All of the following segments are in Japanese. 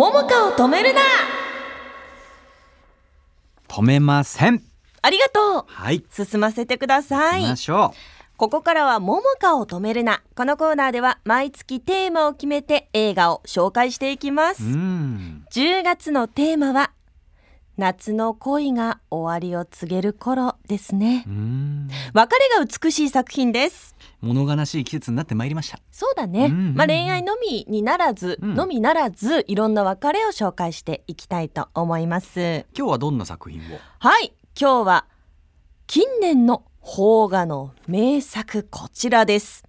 桃香を止めるな。止めません。ありがとう。はい。進ませてください。行きましょここからは桃香を止めるな。このコーナーでは毎月テーマを決めて映画を紹介していきます。ううん。10月のテーマは夏の恋が終わりを告げる頃ですね。うん。別れが美しい作品です。物悲しい季節になってまいりました。そうだね、うん。うんうんまあ、恋愛のみにならず、うん。のみならずいろんな別れを紹介していきたいと思います。今日はどんな作品を？はい。今日は近年の邦画の名作こちらです。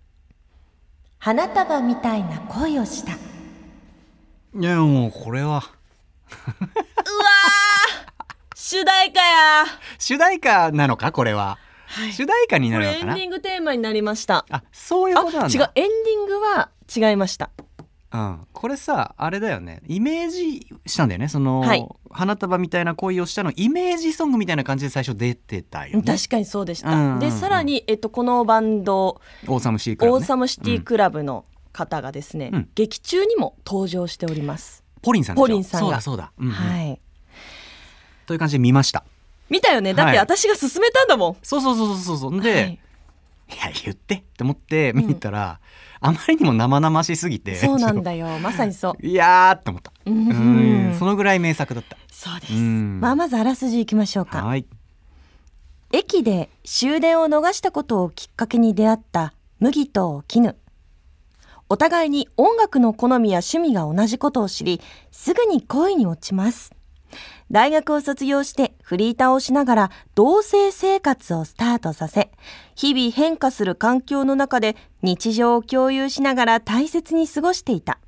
花束みたいな恋をした。いやもうこれは主題歌や。主題歌なのか？これは、はい。主題歌になこるのかな？れエンディングテーマになりました。あそういうことなんだ。あ違う。エンディングは違いました。うん、これさあれだよね。イメージしたんだよね。その、はい。花束みたいな恋をしたのイメージソングみたいな感じで最初出てたよね。確かにそうでした、うん。うんうんでさらに、えっと、このバンドオーサムシティクラブの方がですね、うん劇中にも登場しております、ポリンさんポリンさんがそうだそうだ、うんうんはいという感じで見ました。見たよね？だってはい私が勧めたんだもん、そうそうそうそうそう。で、はい。い、や言ってって思って見に行ったら、あまりにも生々しすぎてそうなんだよ。まさにそう。いやーって思った。ううんん。そのぐらい名作だった。そうです、うん。まあ、まずあらすじいきましょうか。はい。駅で終電を逃したことをきっかけに出会った麦と絹。お互いに音楽の好みや趣味が同じことを知りすぐに恋に落ちます大学を卒業してフリーターをしながら同棲生活をスタートさせ日々変化する環境の中で日常を共有しながら大切に過ごしていた。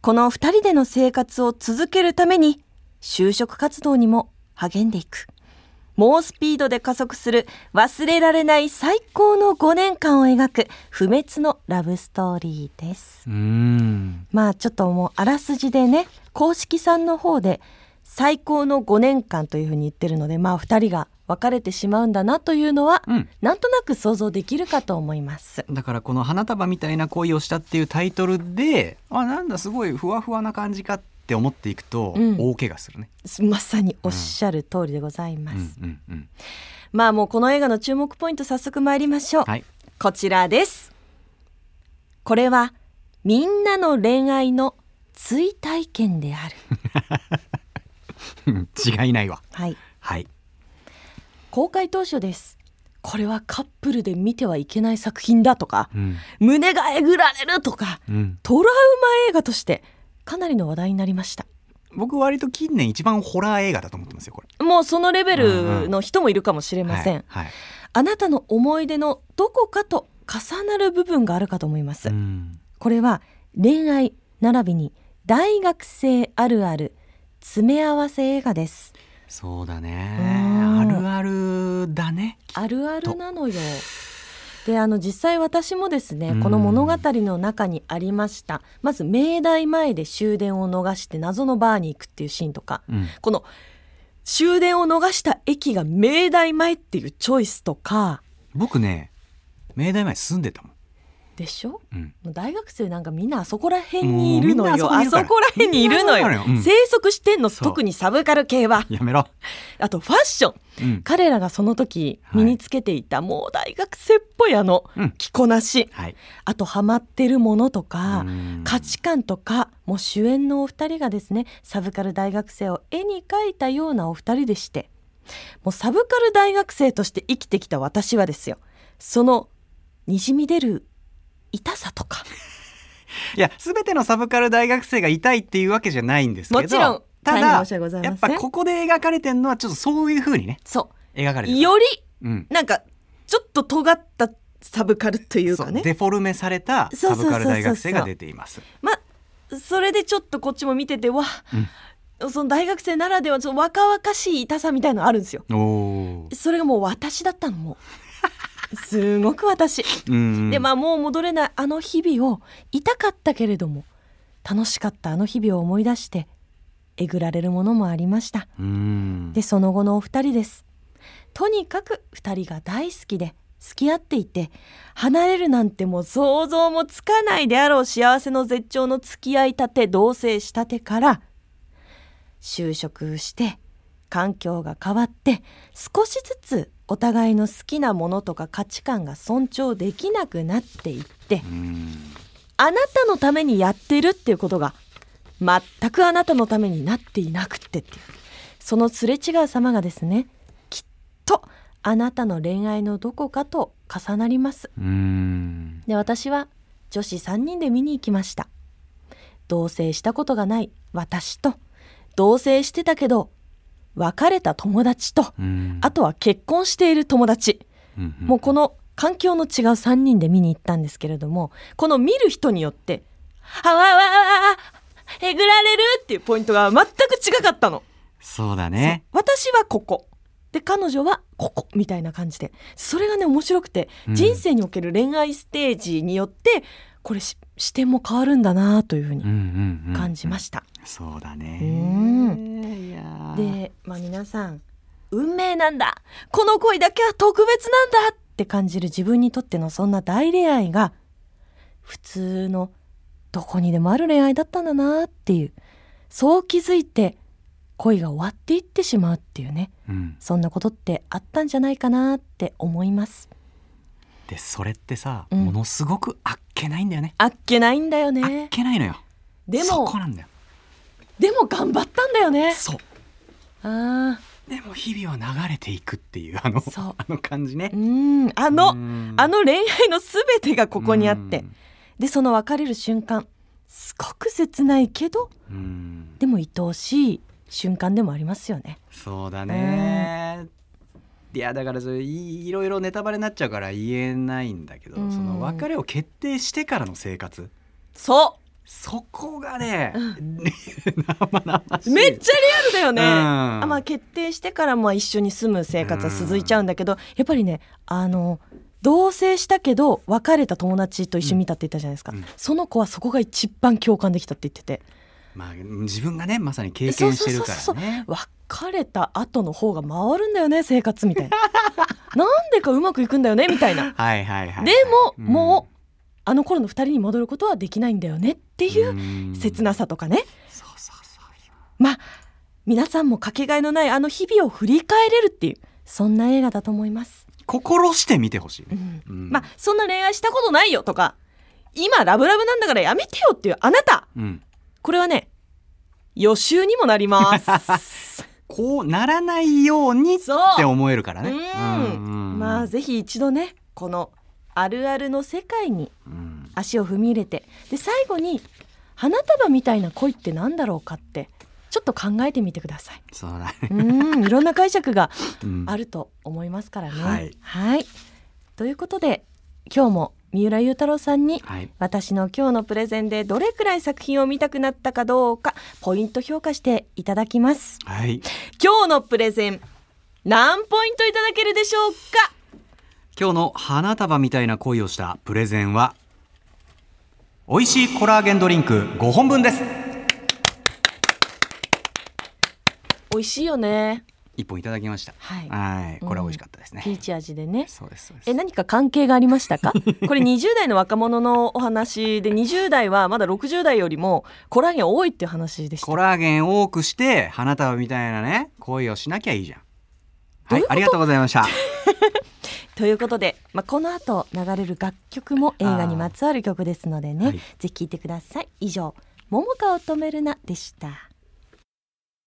この二人での生活を続けるために就職活動にも励んでいく。猛スピードで加速する忘れられない最高の5年間を描く不滅のラブストーリーです。うん。まあちょっともうあらすじでね公式さんの方で最高の5年間というふうに言ってるのでまあ2人が別れてしまうんだなというのは、うんなんとなく想像できるかと思います。だからこの「花束みたいな恋をした」っていうタイトルであなんだすごいふわふわな感じかって思っていくと、うん大怪我するね。まさにおっしゃる通りでございます。うんうんうん、まあもうこの映画の注目ポイント早速参りましょう。はいこちらです。これはみんなの恋愛の追体験である。う ん違いないわ。はい。はい。公開当初です。これはカップルで見てはいけない作品だとか、うん胸がえぐられるとか、うん、トラウマ映画としてかなりの話題になりました。僕割と近年一番ホラー映画だと思ってますよこれ。もうそのレベルの人もいるかもしれません。はいはいあなたの思い出のどこかと重なる部分があるかと思います。うんこれは恋愛並びに大学生あるある詰め合わせ映画です。そうだね。うん。あるあるだね。あるあるなのよ。であの実際私もですねうん。この物語の中にありました。まず明大前で終電を逃して謎のバーに行くっていうシーンとか。うん。この終電を逃した駅が明大前っていうチョイスとか。僕ね明大前住んでたもん。でしょ？うん。もう大学生なんかみんなあそこら辺にいるのよ。ああそこら辺にいるのよ。うん。生息してんの。特にサブカル系は。やめろ。あとファッション。うん。彼らがその時はい身につけていた、もう大学生っぽいあのうん。着こなし。はい。あとハマってるものとかうん。価値観とかもう主演のお二人がですねサブカル大学生を絵に描いたようなお二人でして。もうサブカル大学生として生きてきた私はですよ。そのにじみ出る痛さとか。いや全てのサブカル大学生が痛いっていうわけじゃないんですけどもちろんただやっぱここで描かれてるのはちょっとそういう風にねそ描かれてる。うよりうん。なんかちょっと尖ったサブカルというかね。デフォルメされたサブカル大学生が出ています。まあそれでちょっとこっちも見ててわ、その大学生ならではその若々しい痛さみたいのあるんですよ。それがもう私だったのもうすごく私。うんでまあもう戻れないあの日々を痛かったけれども楽しかったあの日々を思い出してえぐられるものもありました。うん。でその後のお二人です。とにかく二人が大好きで付き合っていて離れるなんてもう想像もつかないであろう幸せの絶頂の付き合いたて同棲したてから就職して環境が変わって少しずつお互いの好きなものとか価値観が尊重できなくなっていってうん。あなたのためにやってるっていうことが全くあなたのためになっていなくってっていう。そのすれ違う様がですねきっとあなたの恋愛のどこかと重なります。うん。で私は女子3人で見に行きました。同棲したことがない私と同棲してたけど別れた友達とうん。あとは結婚している友達。うんもうこの環境の違う3人で見に行ったんですけれどもこの見る人によって「あわわわわえぐられる!」っていうポイントが全く違かったの。そうだね。私はここ。で彼女はここ。みたいな感じで。それがね面白くて、うん。人生における恋愛ステージによってこれし視点も変わるんだなというふうにうんうんうん感じました。そうだね。うん。いやー。で、まあ、皆さん運命なんだ。この恋だけは特別なんだって感じる自分にとってのそんな大恋愛が普通のどこにでもある恋愛だったんだなっていうそう気づいて恋が終わっていってしまうっていうね。うん。そんなことってあったんじゃないかなって思いますでそれってさ、うん。ものすごくあっけないんだよね。あっけないんだよあっねけないのよ。でもそこなんだよ。でも頑張ったんだよね。そう。あでも日々は流れていくっていうあのそう。あの感じね。ーうーん。あの、うん。あの恋愛のすべてがここにあって、うん。でその別れる瞬間すごく切ないけどうん。でも愛おしい瞬間でもありますよね。そうだねいやだからそれいいろいろネタバレになっちゃうから言えないんだけど、うん。その別れを決定してからの生活。そそこがね、う生々しい。めっちゃリアルだよね、まあ決定してからも一緒に住む生活は続いちゃうんだけど、やっぱりねあの同棲したけど別れた友達と一緒に見たって言ったじゃないですか、うん。その子はそこが一番共感できたって言ってて。まあ自分がねまさに経験してるからね別れた後の方が回るんだよね生活みたいな。なんでかうまくいくんだよねみたいな。はいはいはいでも、もうあの頃の2人に戻ることはできないんだよねっていう切なさとかね、そうそうそう。まあ皆さんもかけがえのないあの日々を振り返れるっていうそんな映画だと思います、心して見てほしい、うん。うん。まあそんな恋愛したことないよとか今ラブラブなんだからやめてよっていうあなた。うん。これはね予習にもなります こうならないようにって思えるからね。うん。まあぜひ一度ねこのあるあるの世界にうん。足を踏み入れて。で最後に花束みたいな恋ってなんだろうかってちょっと考えてみてください。そうだね、うん。いろんな解釈がうん。あると思いますからね。はい。はい。ということで今日も三浦雄太郎さんにはい私の今日のプレゼンでどれくらい作品を見たくなったかどうかポイント評価していただきます。はい今日のプレゼン何ポイントいただけるでしょうか？今日の花束みたいな恋をしたプレゼンは美味しいコラーゲンドリンク5本分です美味しいよね。1本いただきました。はい。はい。これは美味しかったですね、ピーチ味でね。そうですそうです。え何か関係がありましたか？これ20代の若者のお話で20代はまだ60代よりもコラーゲン多いっていう話でした。コラーゲン多くして花束みたいなね恋をしなきゃいいじゃん。はいありがとうございました。ということで、まあ、この後流れる楽曲も映画にまつわる曲ですのでねはい。ぜひ聴いてください。以上「桃花を止めるな」でした